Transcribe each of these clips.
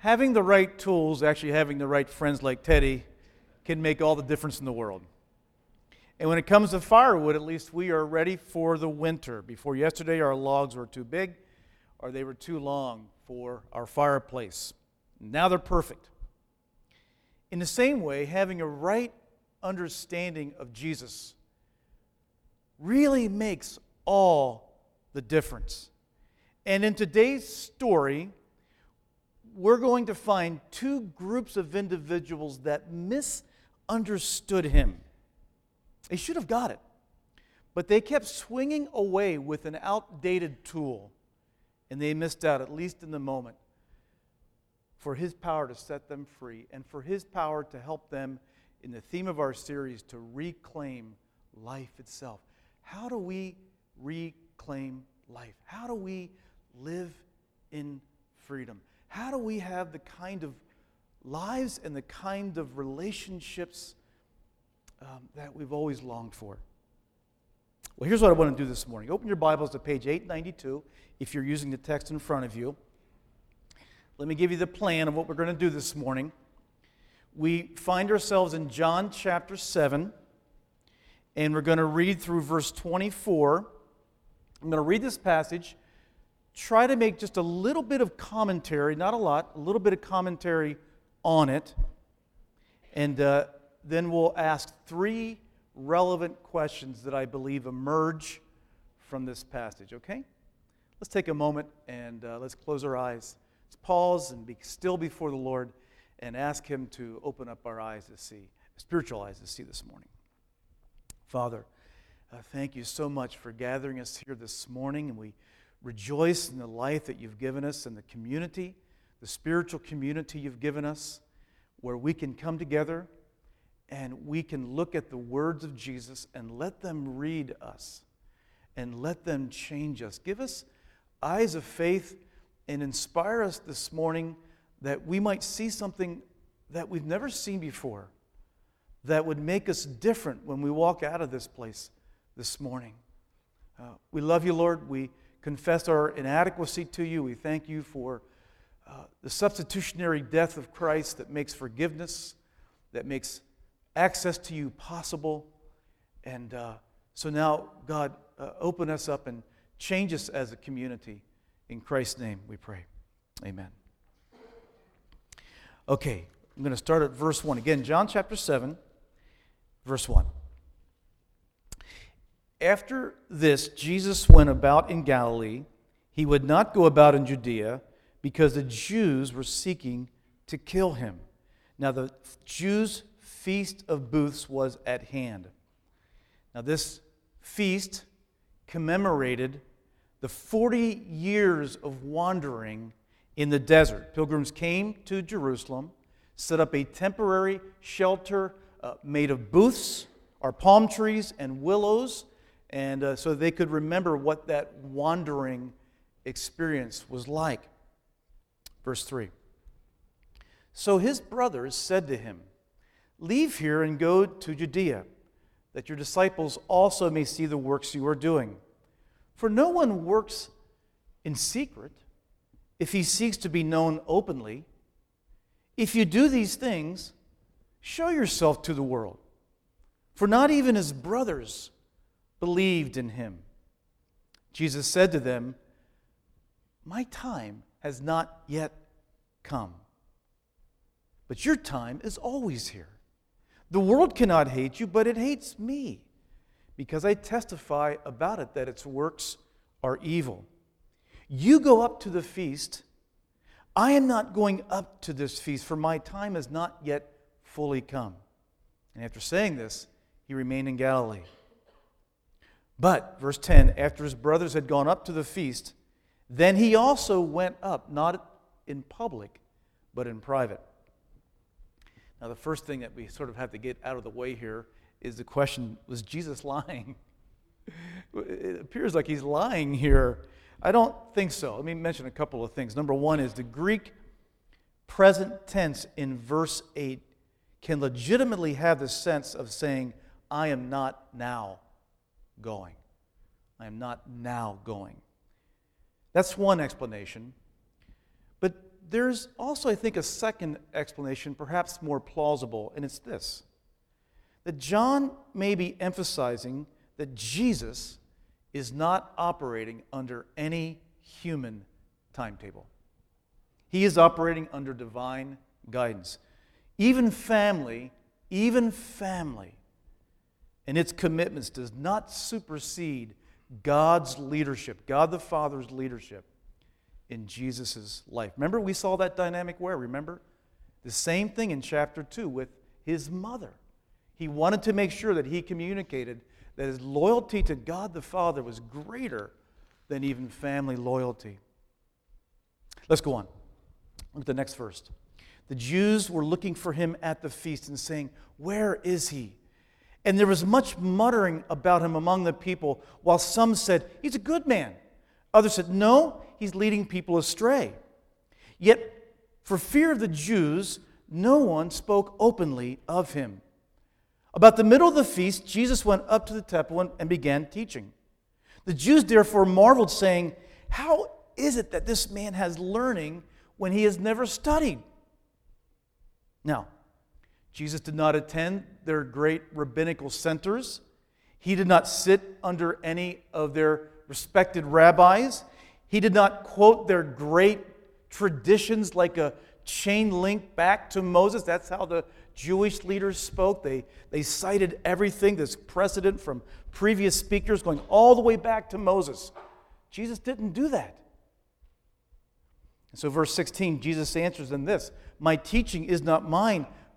having the right tools, actually having the right friends like Teddy, can make all the difference in the world. And when it comes to firewood, at least we are ready for the winter. Before yesterday, our logs were too big or they were too long for our fireplace. Now they're perfect. In the same way, having a right understanding of Jesus really makes all the difference. And in today's story, we're going to find two groups of individuals that misunderstood him. They should have got it, but they kept swinging away with an outdated tool, and they missed out, at least in the moment, for his power to set them free and for his power to help them in the theme of our series to reclaim life itself. How do we reclaim life? How do we live in freedom? How do we have the kind of lives and the kind of relationships um, that we've always longed for? Well, here's what I want to do this morning. Open your Bibles to page 892 if you're using the text in front of you. Let me give you the plan of what we're going to do this morning. We find ourselves in John chapter 7, and we're going to read through verse 24. I'm going to read this passage try to make just a little bit of commentary, not a lot, a little bit of commentary on it. And uh, then we'll ask three relevant questions that I believe emerge from this passage, okay? Let's take a moment and uh, let's close our eyes. Let's pause and be still before the Lord and ask Him to open up our eyes to see, spiritual eyes to see this morning. Father, uh, thank you so much for gathering us here this morning, and we rejoice in the life that you've given us and the community, the spiritual community you've given us, where we can come together and we can look at the words of Jesus and let them read us and let them change us. Give us eyes of faith and inspire us this morning that we might see something that we've never seen before that would make us different when we walk out of this place this morning. Uh, we love you, Lord. We confess our inadequacy to you. We thank you for uh, the substitutionary death of Christ that makes forgiveness, that makes access to you possible. And uh, so now, God, uh, open us up and change us as a community. In Christ's name we pray. Amen. Okay, I'm going to start at verse 1. Again, John chapter 7, verse 1. After this, Jesus went about in Galilee. He would not go about in Judea because the Jews were seeking to kill him. Now, the Jews' feast of booths was at hand. Now, this feast commemorated the 40 years of wandering in the desert. Pilgrims came to Jerusalem, set up a temporary shelter uh, made of booths or palm trees and willows and uh, so they could remember what that wandering experience was like. Verse 3. So his brothers said to him, Leave here and go to Judea, that your disciples also may see the works you are doing. For no one works in secret if he seeks to be known openly. If you do these things, show yourself to the world. For not even his brothers believed in him. Jesus said to them, My time has not yet come, but your time is always here. The world cannot hate you, but it hates me, because I testify about it that its works are evil. You go up to the feast. I am not going up to this feast, for my time has not yet fully come. And after saying this, he remained in Galilee. But, verse 10, after his brothers had gone up to the feast, then he also went up, not in public, but in private. Now, the first thing that we sort of have to get out of the way here is the question was Jesus lying? it appears like he's lying here. I don't think so. Let me mention a couple of things. Number one is the Greek present tense in verse 8 can legitimately have the sense of saying, I am not now going. I am not now going. That's one explanation. But there's also, I think, a second explanation, perhaps more plausible, and it's this that John may be emphasizing that Jesus is not operating under any human timetable. He is operating under divine guidance. Even family, even family, and its commitments does not supersede God's leadership, God the Father's leadership in Jesus' life. Remember, we saw that dynamic where? Remember? The same thing in chapter 2 with his mother. He wanted to make sure that he communicated that his loyalty to God the Father was greater than even family loyalty. Let's go on. Look at the next verse. The Jews were looking for him at the feast and saying, Where is he? And there was much muttering about him among the people, while some said, He's a good man. Others said, No, he's leading people astray. Yet, for fear of the Jews, no one spoke openly of him. About the middle of the feast, Jesus went up to the temple and began teaching. The Jews therefore marveled, saying, How is it that this man has learning when he has never studied? Now, Jesus did not attend their great rabbinical centers. He did not sit under any of their respected rabbis. He did not quote their great traditions like a chain link back to Moses. That's how the Jewish leaders spoke. They, they cited everything, this precedent from previous speakers going all the way back to Moses. Jesus didn't do that. And so, verse 16, Jesus answers in this My teaching is not mine,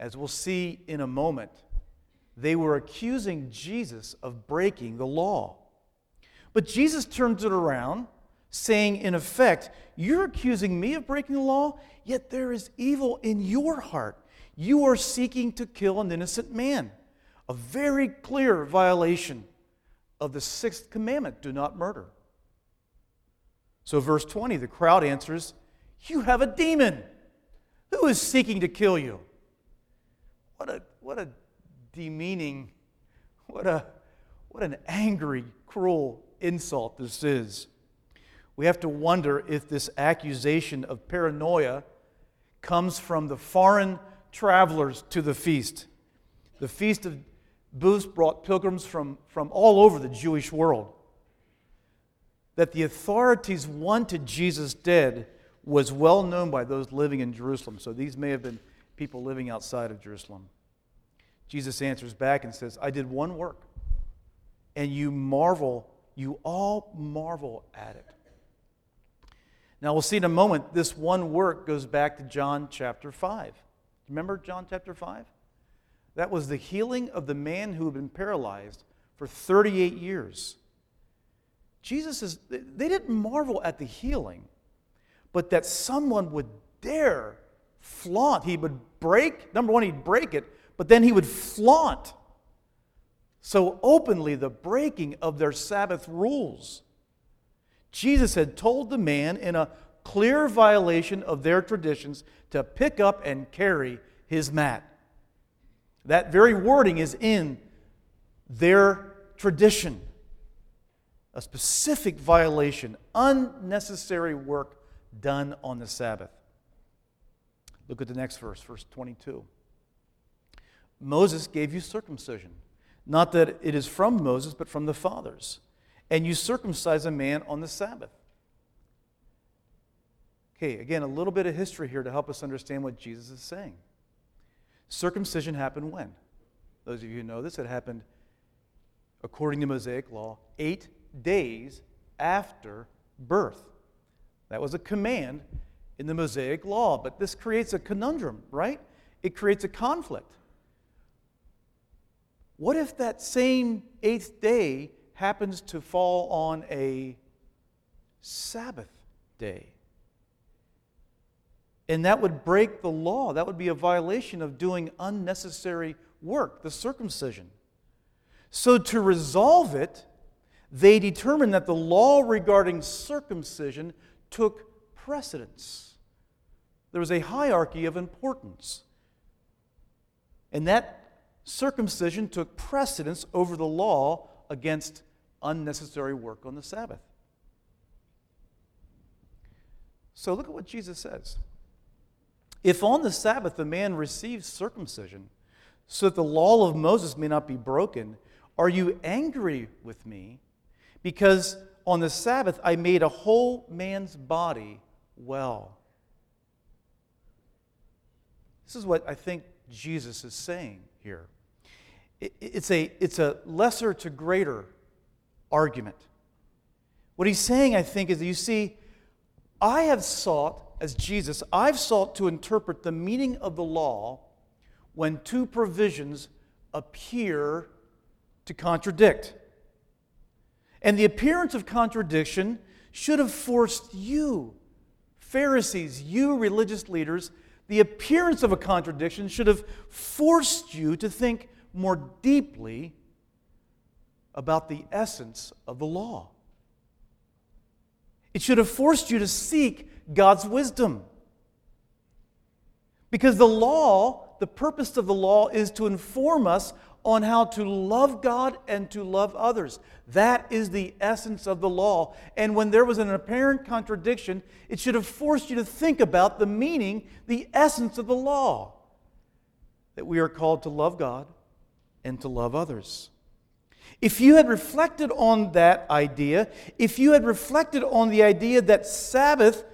as we'll see in a moment, they were accusing Jesus of breaking the law. But Jesus turns it around, saying, in effect, You're accusing me of breaking the law, yet there is evil in your heart. You are seeking to kill an innocent man. A very clear violation of the sixth commandment do not murder. So, verse 20, the crowd answers, You have a demon. Who is seeking to kill you? What a, what a demeaning, what, a, what an angry, cruel insult this is. We have to wonder if this accusation of paranoia comes from the foreign travelers to the feast. The Feast of Booths brought pilgrims from, from all over the Jewish world. That the authorities wanted Jesus dead was well known by those living in Jerusalem. So these may have been people living outside of Jerusalem. Jesus answers back and says, I did one work, and you marvel, you all marvel at it. Now, we'll see in a moment, this one work goes back to John chapter 5. Remember John chapter 5? That was the healing of the man who had been paralyzed for 38 years. Jesus is, they didn't marvel at the healing, but that someone would dare flaunt. He would break, number one, he'd break it, but then he would flaunt so openly the breaking of their Sabbath rules. Jesus had told the man in a clear violation of their traditions to pick up and carry his mat. That very wording is in their tradition. A specific violation, unnecessary work done on the Sabbath. Look at the next verse, verse 22. Moses gave you circumcision, not that it is from Moses, but from the fathers. And you circumcise a man on the Sabbath. Okay, again, a little bit of history here to help us understand what Jesus is saying. Circumcision happened when? Those of you who know this, it happened, according to Mosaic law, eight days after birth. That was a command in the Mosaic law. But this creates a conundrum, right? It creates a conflict. What if that same eighth day happens to fall on a Sabbath day? And that would break the law. That would be a violation of doing unnecessary work, the circumcision. So, to resolve it, they determined that the law regarding circumcision took precedence. There was a hierarchy of importance. And that circumcision took precedence over the law against unnecessary work on the Sabbath. So look at what Jesus says. If on the Sabbath a man receives circumcision, so that the law of Moses may not be broken, are you angry with me because on the Sabbath I made a whole man's body well? This is what I think Jesus is saying here. It's a, it's a lesser to greater argument. What he's saying, I think, is that you see, I have sought, as Jesus, I've sought to interpret the meaning of the law when two provisions appear to contradict. And the appearance of contradiction should have forced you, Pharisees, you religious leaders, the appearance of a contradiction should have forced you to think more deeply about the essence of the law. It should have forced you to seek God's wisdom. Because the law, the purpose of the law is to inform us on how to love God and to love others. That is the essence of the law. And when there was an apparent contradiction, it should have forced you to think about the meaning, the essence of the law. That we are called to love God and to love others. If you had reflected on that idea, if you had reflected on the idea that Sabbath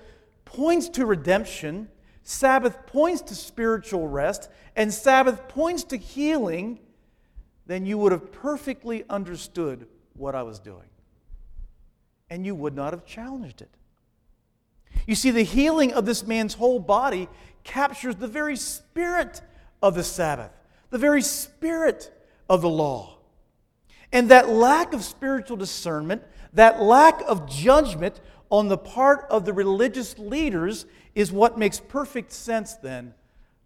points to redemption, Sabbath points to spiritual rest, and Sabbath points to healing, then you would have perfectly understood what I was doing. And you would not have challenged it. You see, the healing of this man's whole body captures the very spirit of the Sabbath, the very spirit of the law. And that lack of spiritual discernment, that lack of judgment on the part of the religious leaders is what makes perfect sense then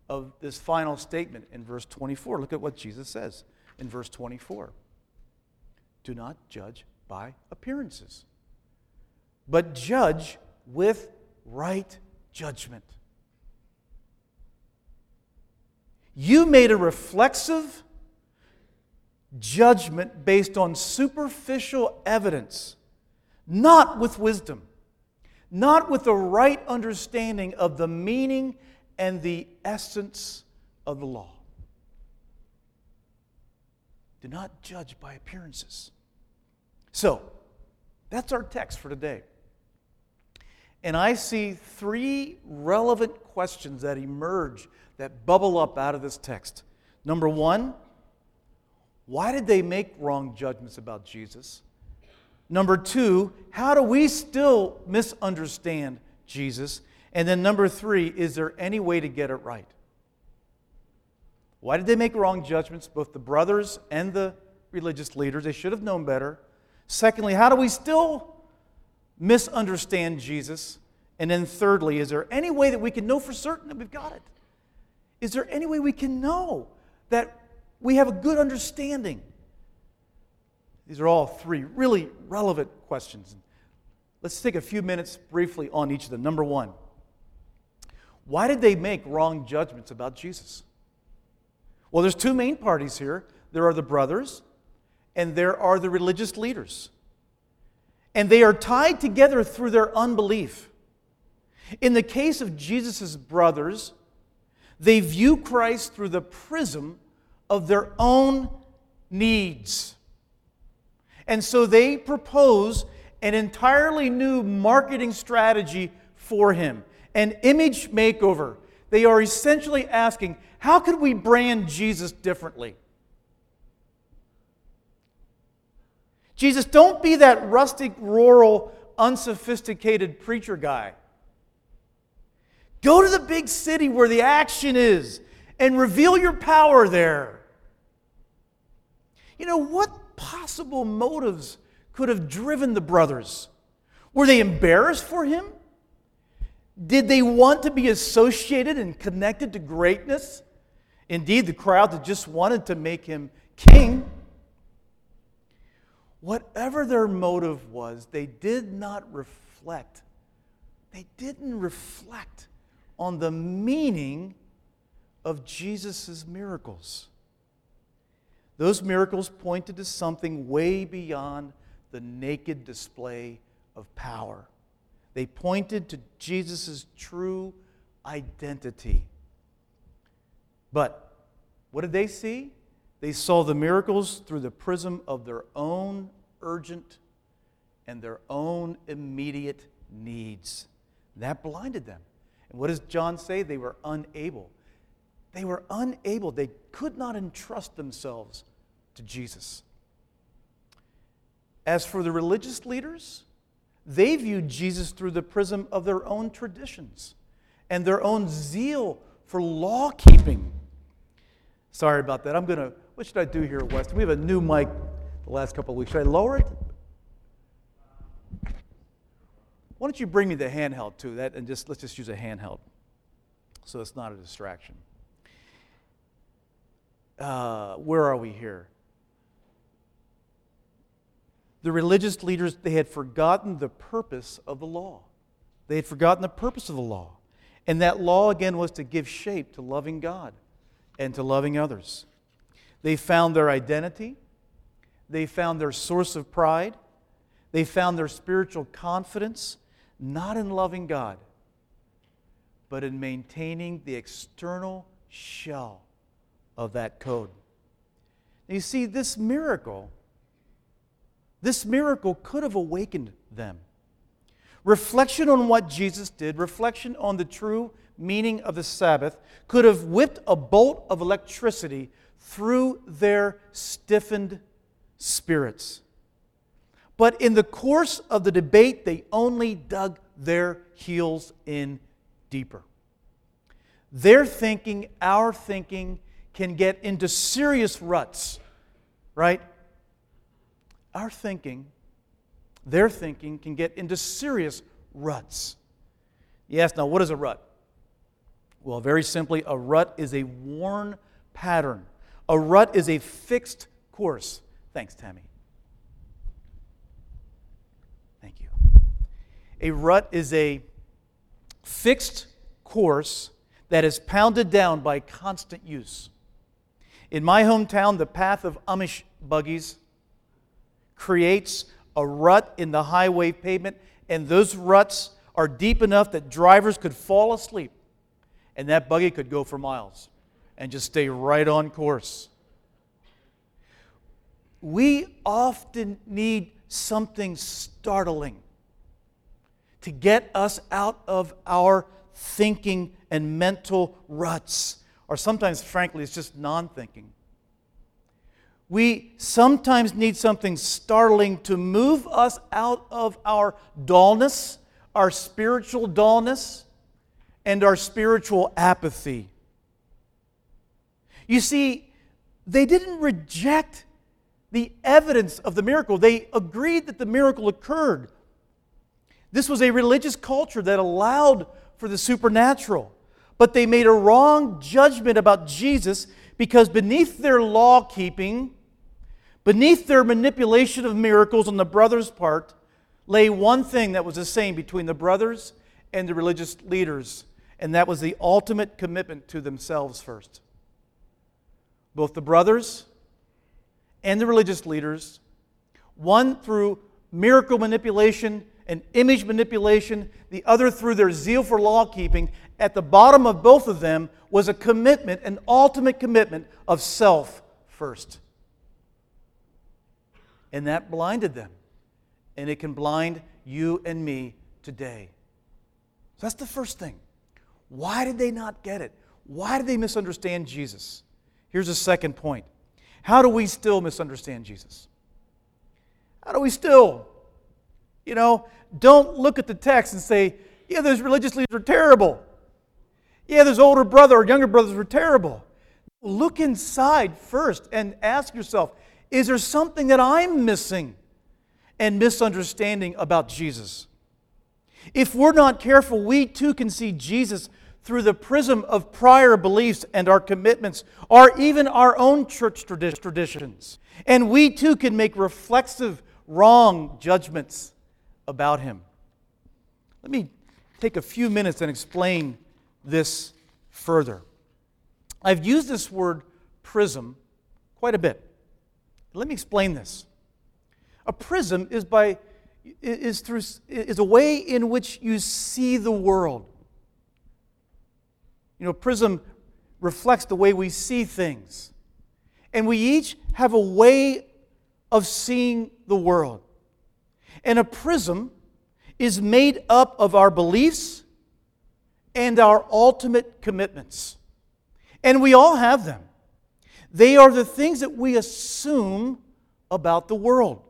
of this final statement in verse 24. Look at what Jesus says in verse 24 Do not judge by appearances, but judge with right judgment. You made a reflexive, judgment based on superficial evidence, not with wisdom, not with the right understanding of the meaning and the essence of the law. Do not judge by appearances. So, that's our text for today. And I see three relevant questions that emerge, that bubble up out of this text. Number one, why did they make wrong judgments about Jesus? Number two, how do we still misunderstand Jesus? And then number three, is there any way to get it right? Why did they make wrong judgments, both the brothers and the religious leaders? They should have known better. Secondly, how do we still misunderstand Jesus? And then thirdly, is there any way that we can know for certain that we've got it? Is there any way we can know that we have a good understanding? These are all three really relevant questions. Let's take a few minutes briefly on each of them. Number one, why did they make wrong judgments about Jesus? Well, there's two main parties here there are the brothers, and there are the religious leaders. And they are tied together through their unbelief. In the case of Jesus' brothers, they view Christ through the prism of their own needs. And so they propose an entirely new marketing strategy for him an image makeover. They are essentially asking, how could we brand Jesus differently? Jesus, don't be that rustic, rural, unsophisticated preacher guy. Go to the big city where the action is and reveal your power there. You know, what possible motives could have driven the brothers? Were they embarrassed for him? Did they want to be associated and connected to greatness? Indeed, the crowd that just wanted to make him king. Whatever their motive was, they did not reflect. They didn't reflect on the meaning of Jesus' miracles. Those miracles pointed to something way beyond the naked display of power. They pointed to Jesus' true identity. But what did they see? They saw the miracles through the prism of their own urgent and their own immediate needs. That blinded them. And what does John say? They were unable. They were unable. They could not entrust themselves to Jesus. As for the religious leaders, they viewed Jesus through the prism of their own traditions and their own zeal for law keeping. Sorry about that. I'm going to, what should I do here at West? We have a new mic the last couple of weeks. Should I lower it? Why don't you bring me the handheld too? That and just let's just use a handheld, so it's not a distraction. Uh, where are we here? The religious leaders they had forgotten the purpose of the law. They had forgotten the purpose of the law, and that law again was to give shape to loving God and to loving others. They found their identity. They found their source of pride. They found their spiritual confidence not in loving God, but in maintaining the external shell of that code. You see, this miracle, this miracle could have awakened them. Reflection on what Jesus did, reflection on the true meaning of the Sabbath, could have whipped a bolt of electricity through their stiffened spirits. But in the course of the debate, they only dug their heels in deeper. Their thinking, our thinking, can get into serious ruts, right? Our thinking, their thinking, can get into serious ruts. Yes, now what is a rut? Well, very simply, a rut is a worn pattern. A rut is a fixed course. Thanks, Tammy. Thank you. A rut is a fixed course that is pounded down by constant use. In my hometown, the path of Amish buggies creates a rut in the highway pavement, and those ruts are deep enough that drivers could fall asleep, and that buggy could go for miles and just stay right on course. We often need something startling to get us out of our thinking and mental ruts. Or sometimes, frankly, it's just non thinking. We sometimes need something startling to move us out of our dullness, our spiritual dullness, and our spiritual apathy. You see, they didn't reject the evidence of the miracle, they agreed that the miracle occurred. This was a religious culture that allowed for the supernatural. But they made a wrong judgment about Jesus because beneath their law keeping, beneath their manipulation of miracles on the brothers' part, lay one thing that was the same between the brothers and the religious leaders, and that was the ultimate commitment to themselves first. Both the brothers and the religious leaders, one through miracle manipulation and image manipulation, the other through their zeal for law keeping. At the bottom of both of them was a commitment, an ultimate commitment of self first. And that blinded them. And it can blind you and me today. So that's the first thing. Why did they not get it? Why did they misunderstand Jesus? Here's a second point. How do we still misunderstand Jesus? How do we still? You know, don't look at the text and say, yeah, those religious leaders are terrible. Yeah, those older brother or younger brothers were terrible. Look inside first and ask yourself, is there something that I'm missing and misunderstanding about Jesus? If we're not careful, we too can see Jesus through the prism of prior beliefs and our commitments, or even our own church traditions. And we too can make reflexive, wrong judgments about Him. Let me take a few minutes and explain this further. I've used this word prism quite a bit. Let me explain this. A prism is by is through is a way in which you see the world. You know, prism reflects the way we see things. And we each have a way of seeing the world. And a prism is made up of our beliefs and our ultimate commitments. And we all have them. They are the things that we assume about the world.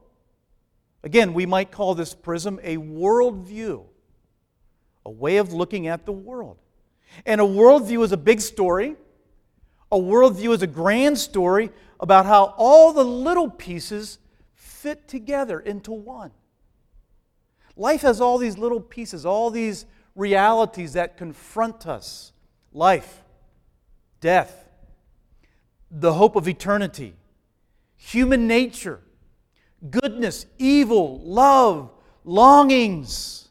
Again, we might call this prism a worldview, a way of looking at the world. And a worldview is a big story. A worldview is a grand story about how all the little pieces fit together into one. Life has all these little pieces, all these realities that confront us life, death, the hope of eternity, human nature, goodness, evil, love, longings.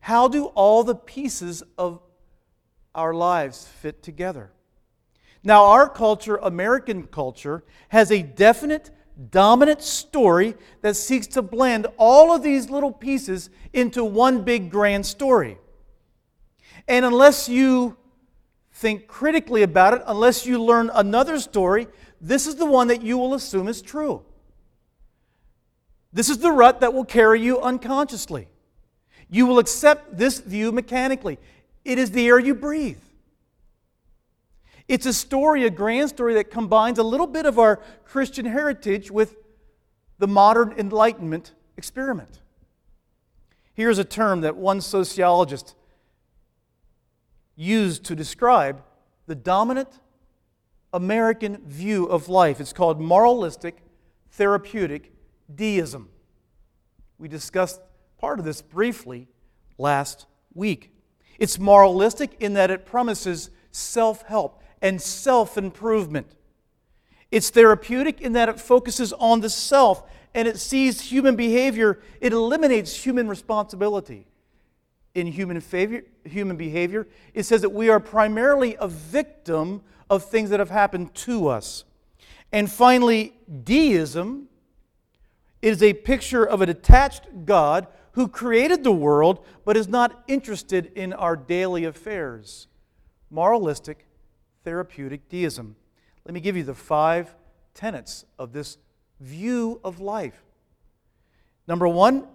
How do all the pieces of our lives fit together? Now, our culture, American culture, has a definite, dominant story that seeks to blend all of these little pieces into one big grand story. And unless you think critically about it, unless you learn another story, this is the one that you will assume is true. This is the rut that will carry you unconsciously. You will accept this view mechanically. It is the air you breathe. It's a story, a grand story that combines a little bit of our Christian heritage with the modern Enlightenment experiment. Here's a term that one sociologist used to describe the dominant American view of life. It's called moralistic therapeutic deism. We discussed part of this briefly last week. It's moralistic in that it promises self help and self improvement. It's therapeutic in that it focuses on the self and it sees human behavior, it eliminates human responsibility in human, favor, human behavior. It says that we are primarily a victim of things that have happened to us. And finally, deism is a picture of a detached God who created the world but is not interested in our daily affairs. Moralistic, therapeutic deism. Let me give you the five tenets of this view of life. Number one,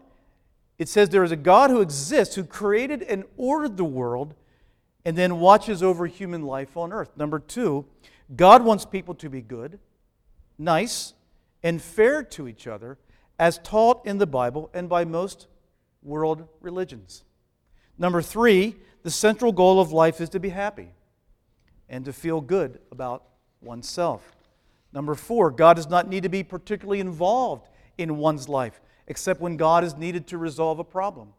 it says there is a God who exists, who created and ordered the world, and then watches over human life on earth. Number two, God wants people to be good, nice, and fair to each other, as taught in the Bible and by most world religions. Number three, the central goal of life is to be happy and to feel good about oneself. Number four, God does not need to be particularly involved in one's life except when God is needed to resolve a problem.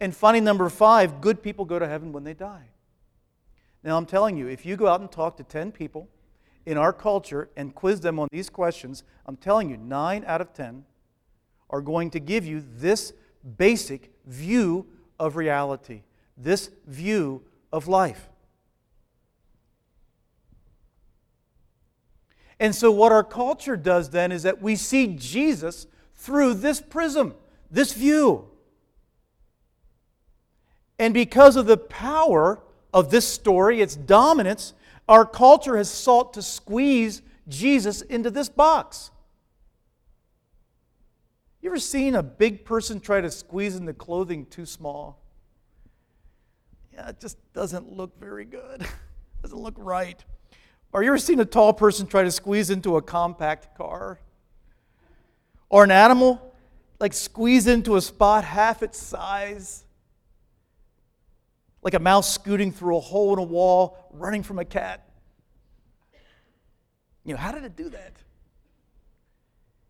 And finally, number five, good people go to heaven when they die. Now, I'm telling you, if you go out and talk to 10 people in our culture and quiz them on these questions, I'm telling you, nine out of 10 are going to give you this basic view of reality, this view of life. And so, what our culture does then is that we see Jesus through this prism, this view. And because of the power of this story, its dominance, our culture has sought to squeeze Jesus into this box. You ever seen a big person try to squeeze into clothing too small? Yeah, it just doesn't look very good. doesn't look right. Or you ever seen a tall person try to squeeze into a compact car? Or an animal like squeeze into a spot half its size? Like a mouse scooting through a hole in a wall, running from a cat. You know, how did it do that?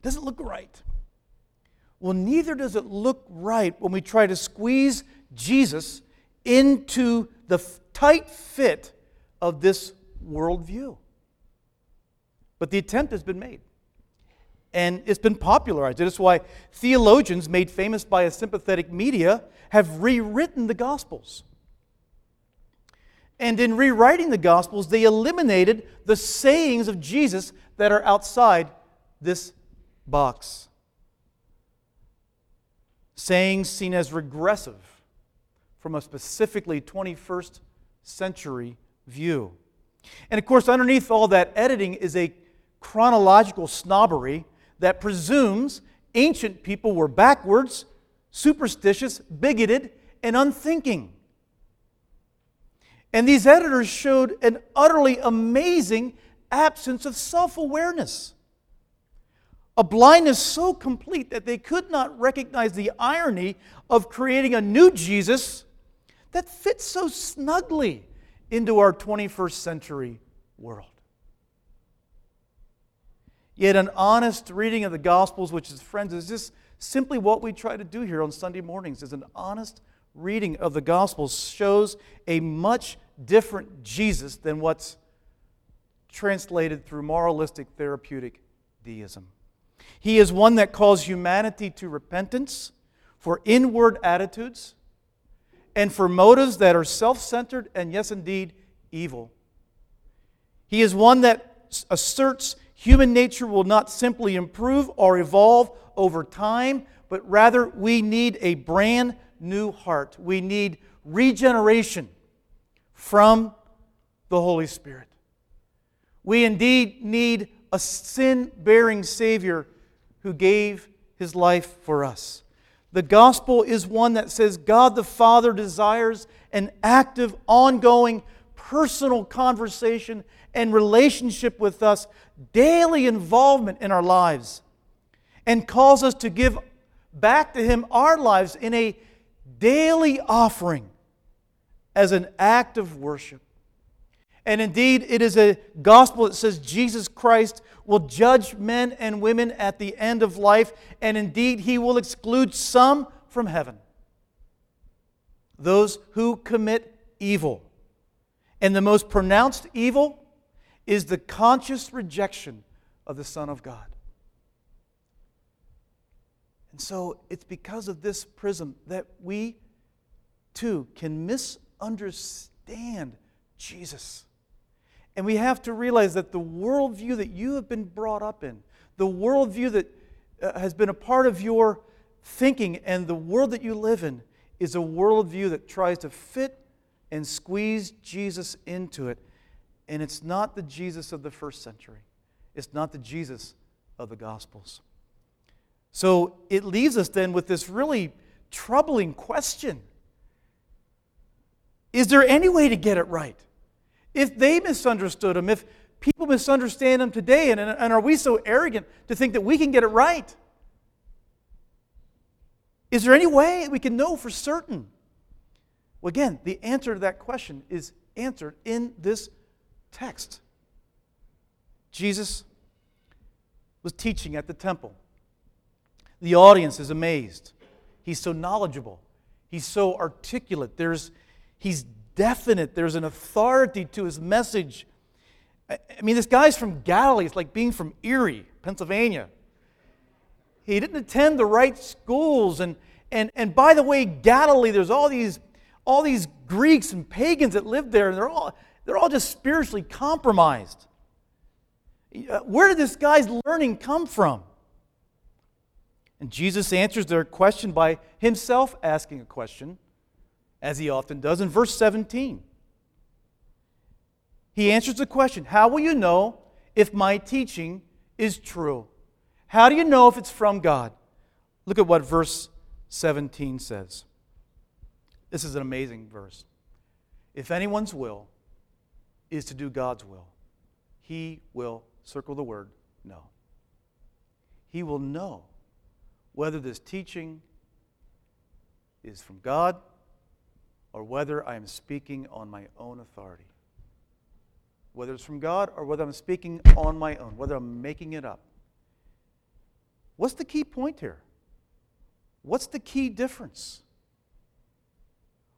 It doesn't look right. Well, neither does it look right when we try to squeeze Jesus into the tight fit of this worldview. But the attempt has been made. And it's been popularized. That is why theologians, made famous by a sympathetic media, have rewritten the Gospels. And in rewriting the Gospels, they eliminated the sayings of Jesus that are outside this box. Sayings seen as regressive from a specifically 21st century view. And of course, underneath all that editing is a chronological snobbery that presumes ancient people were backwards, superstitious, bigoted, and unthinking. And these editors showed an utterly amazing absence of self awareness. A blindness so complete that they could not recognize the irony of creating a new Jesus that fits so snugly into our 21st century world. Yet, an honest reading of the Gospels, which is, friends, is just simply what we try to do here on Sunday mornings, is an honest reading of the Gospels shows a much different Jesus than what's translated through moralistic therapeutic deism. He is one that calls humanity to repentance for inward attitudes and for motives that are self centered and, yes, indeed, evil. He is one that asserts human nature will not simply improve or evolve over time, but rather we need a brand new heart. We need regeneration from the Holy Spirit. We indeed need a sin bearing Savior who gave his life for us. The gospel is one that says God the Father desires an active, ongoing, personal conversation and relationship with us, daily involvement in our lives, and calls us to give back to Him our lives in a daily offering as an act of worship. And indeed, it is a gospel that says Jesus Christ will judge men and women at the end of life, and indeed, he will exclude some from heaven those who commit evil. And the most pronounced evil is the conscious rejection of the Son of God. And so it's because of this prism that we too can misunderstand Jesus. And we have to realize that the worldview that you have been brought up in, the worldview that uh, has been a part of your thinking and the world that you live in, is a worldview that tries to fit and squeeze Jesus into it. And it's not the Jesus of the first century, it's not the Jesus of the Gospels. So it leaves us then with this really troubling question Is there any way to get it right? If they misunderstood him, if people misunderstand him today, and, and are we so arrogant to think that we can get it right? Is there any way we can know for certain? Well, again, the answer to that question is answered in this text. Jesus was teaching at the temple. The audience is amazed. He's so knowledgeable. He's so articulate. There's, he's definite, there's an authority to his message. I mean, this guy's from Galilee. It's like being from Erie, Pennsylvania. He didn't attend the right schools. And, and, and by the way, Galilee, there's all these, all these Greeks and pagans that lived there, and they're all, they're all just spiritually compromised. Uh, where did this guy's learning come from? And Jesus answers their question by himself asking a question as he often does in verse 17. He answers the question How will you know if my teaching is true? How do you know if it's from God? Look at what verse 17 says. This is an amazing verse. If anyone's will is to do God's will, he will, circle the word, know. He will know whether this teaching is from God or whether I am speaking on my own authority. Whether it's from God or whether I'm speaking on my own, whether I'm making it up. What's the key point here? what's the key difference?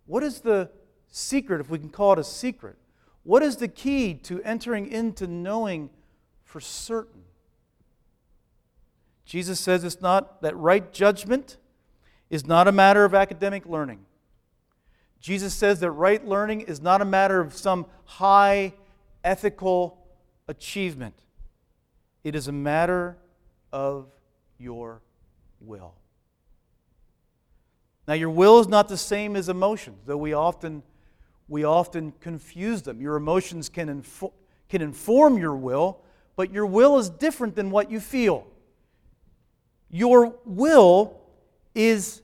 What is the secret, if we can call it a secret? What is the key to entering into knowing for certain? Jesus says it's not that right judgment is not a matter of academic learning. Jesus says that right learning is not a matter of some high ethical achievement. It is a matter of your will. Now, your will is not the same as emotions, though we often, we often confuse them. Your emotions can, info- can inform your will, but your will is different than what you feel. Your will is,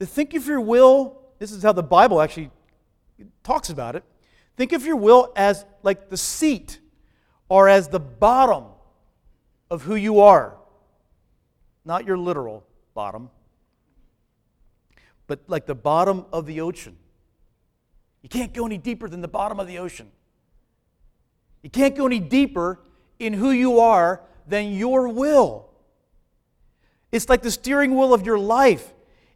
think of your will, this is how the Bible actually talks about it. Think of your will as like the seat or as the bottom of who you are. Not your literal bottom, but like the bottom of the ocean. You can't go any deeper than the bottom of the ocean. You can't go any deeper in who you are than your will. It's like the steering wheel of your life.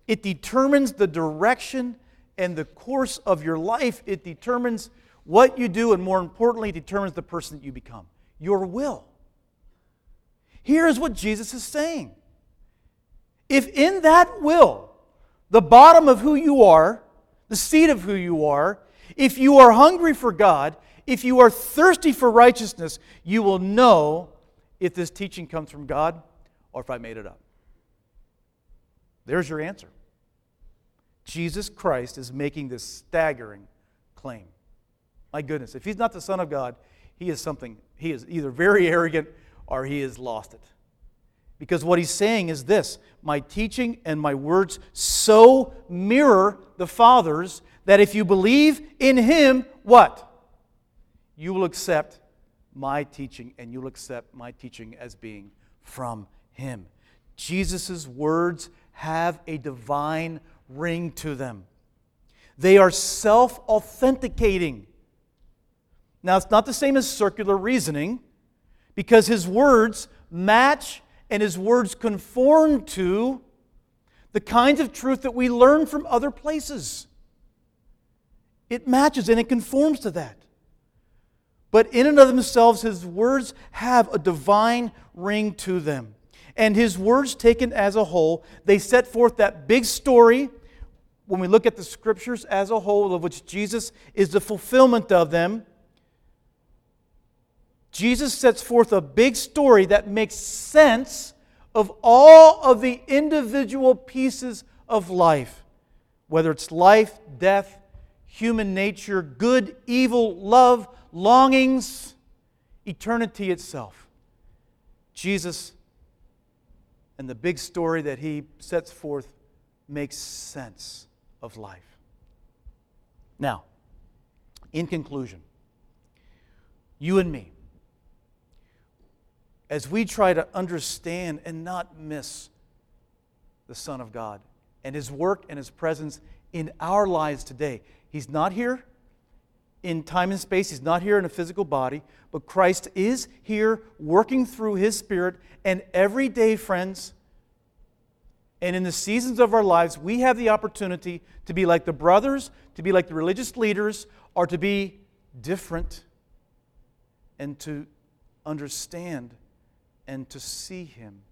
It determines the direction and the course of your life. It determines what you do, and more importantly, determines the person that you become. Your will. Here is what Jesus is saying. If in that will, the bottom of who you are, the seed of who you are, if you are hungry for God, if you are thirsty for righteousness, you will know if this teaching comes from God or if I made it up. There's your answer. Jesus Christ is making this staggering claim. My goodness, if he's not the Son of God, he is something, he is either very arrogant or he has lost it. Because what he's saying is this my teaching and my words so mirror the Father's that if you believe in him, what? You will accept my teaching and you'll accept my teaching as being from him. Jesus' words have a divine ring to them. They are self authenticating. Now, it's not the same as circular reasoning because his words match and his words conform to the kinds of truth that we learn from other places. It matches and it conforms to that. But in and of themselves, his words have a divine ring to them and his words taken as a whole, they set forth that big story when we look at the scriptures as a whole, of which Jesus is the fulfillment of them. Jesus sets forth a big story that makes sense of all of the individual pieces of life, whether it's life, death, human nature, good, evil, love, longings, eternity itself. Jesus and the big story that he sets forth makes sense of life. Now, in conclusion, you and me, as we try to understand and not miss the Son of God and his work and his presence in our lives today, he's not here in time and space. He's not here in a physical body, but Christ is here working through His Spirit. And every day, friends, and in the seasons of our lives, we have the opportunity to be like the brothers, to be like the religious leaders, or to be different and to understand and to see Him.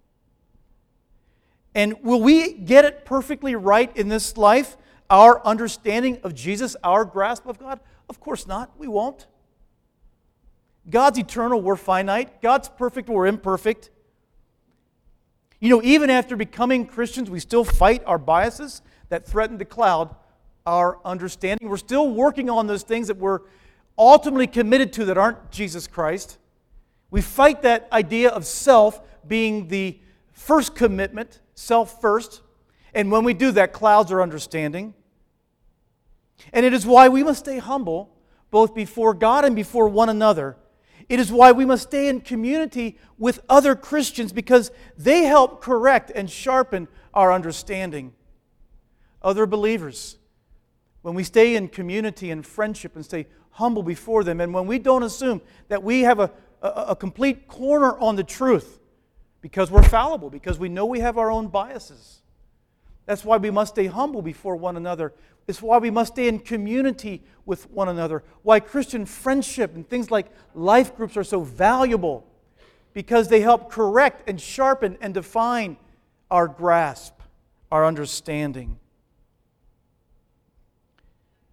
And will we get it perfectly right in this life? Our understanding of Jesus, our grasp of God? Of course not. We won't. God's eternal, we're finite. God's perfect, we're imperfect. You know, even after becoming Christians, we still fight our biases that threaten to cloud our understanding. We're still working on those things that we're ultimately committed to that aren't Jesus Christ. We fight that idea of self being the first commitment, self first. And when we do that, clouds our understanding. And it is why we must stay humble, both before God and before one another. It is why we must stay in community with other Christians because they help correct and sharpen our understanding. Other believers, when we stay in community and friendship and stay humble before them, and when we don't assume that we have a, a, a complete corner on the truth because we're fallible, because we know we have our own biases, That's why we must stay humble before one another. It's why we must stay in community with one another. Why Christian friendship and things like life groups are so valuable because they help correct and sharpen and define our grasp, our understanding.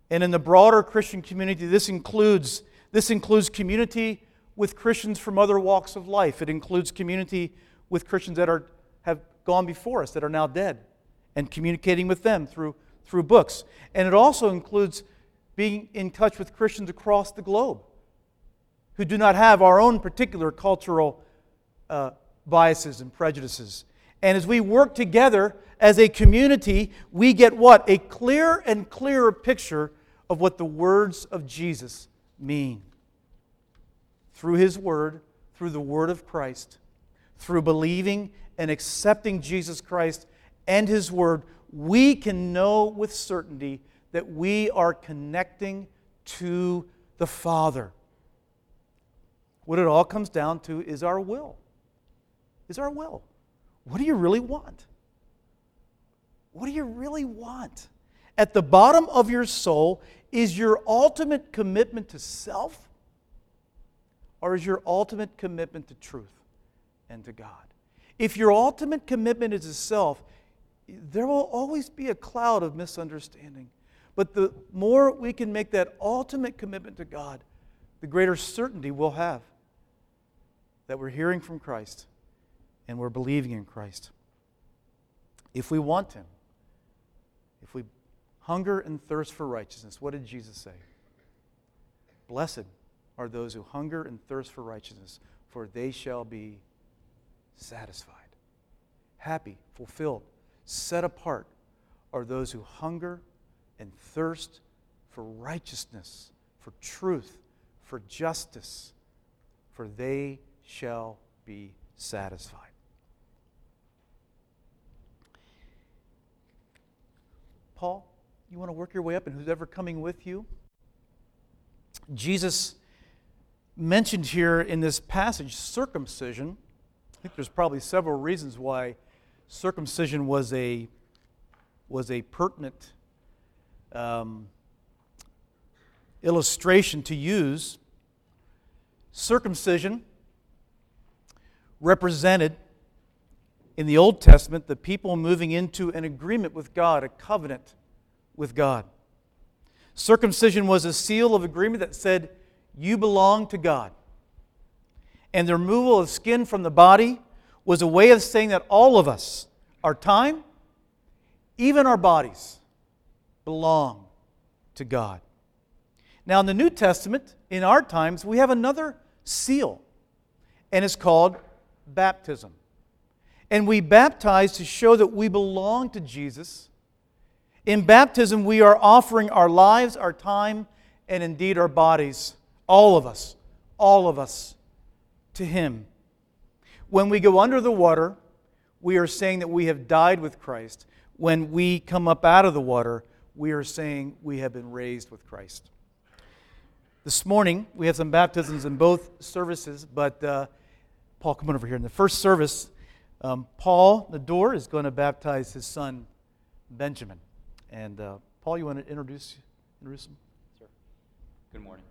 And in the broader Christian community, this includes, this includes community with Christians from other walks of life. It includes community with Christians that are, have gone before us, that are now dead and communicating with them through, through books. And it also includes being in touch with Christians across the globe who do not have our own particular cultural uh, biases and prejudices. And as we work together as a community, we get what? A clearer and clearer picture of what the words of Jesus mean. Through his word, through the word of Christ, through believing and accepting Jesus Christ and His Word, we can know with certainty that we are connecting to the Father. What it all comes down to is our will. Is our will. What do you really want? What do you really want? At the bottom of your soul, is your ultimate commitment to self or is your ultimate commitment to truth and to God? If your ultimate commitment is to self, there will always be a cloud of misunderstanding. But the more we can make that ultimate commitment to God, the greater certainty we'll have that we're hearing from Christ and we're believing in Christ. If we want Him, if we hunger and thirst for righteousness, what did Jesus say? Blessed are those who hunger and thirst for righteousness, for they shall be satisfied. Happy, fulfilled, set apart are those who hunger and thirst for righteousness, for truth, for justice, for they shall be satisfied. Paul, you want to work your way up, and who's ever coming with you? Jesus mentioned here in this passage circumcision. I think there's probably several reasons why circumcision was a, was a pertinent um, illustration to use. Circumcision represented in the Old Testament the people moving into an agreement with God, a covenant with God. Circumcision was a seal of agreement that said, You belong to God. And the removal of skin from the body was a way of saying that all of us, our time, even our bodies, belong to God. Now, in the New Testament, in our times, we have another seal, and it's called baptism. And we baptize to show that we belong to Jesus. In baptism, we are offering our lives, our time, and indeed our bodies, all of us, all of us, to Him when we go under the water, we are saying that we have died with Christ. When we come up out of the water, we are saying we have been raised with Christ. This morning, we have some baptisms in both services, but uh, Paul, come on over here. In the first service, um, Paul, the door, is going to baptize his son, Benjamin. And uh, Paul, you want to introduce, introduce him? Sure. Good morning.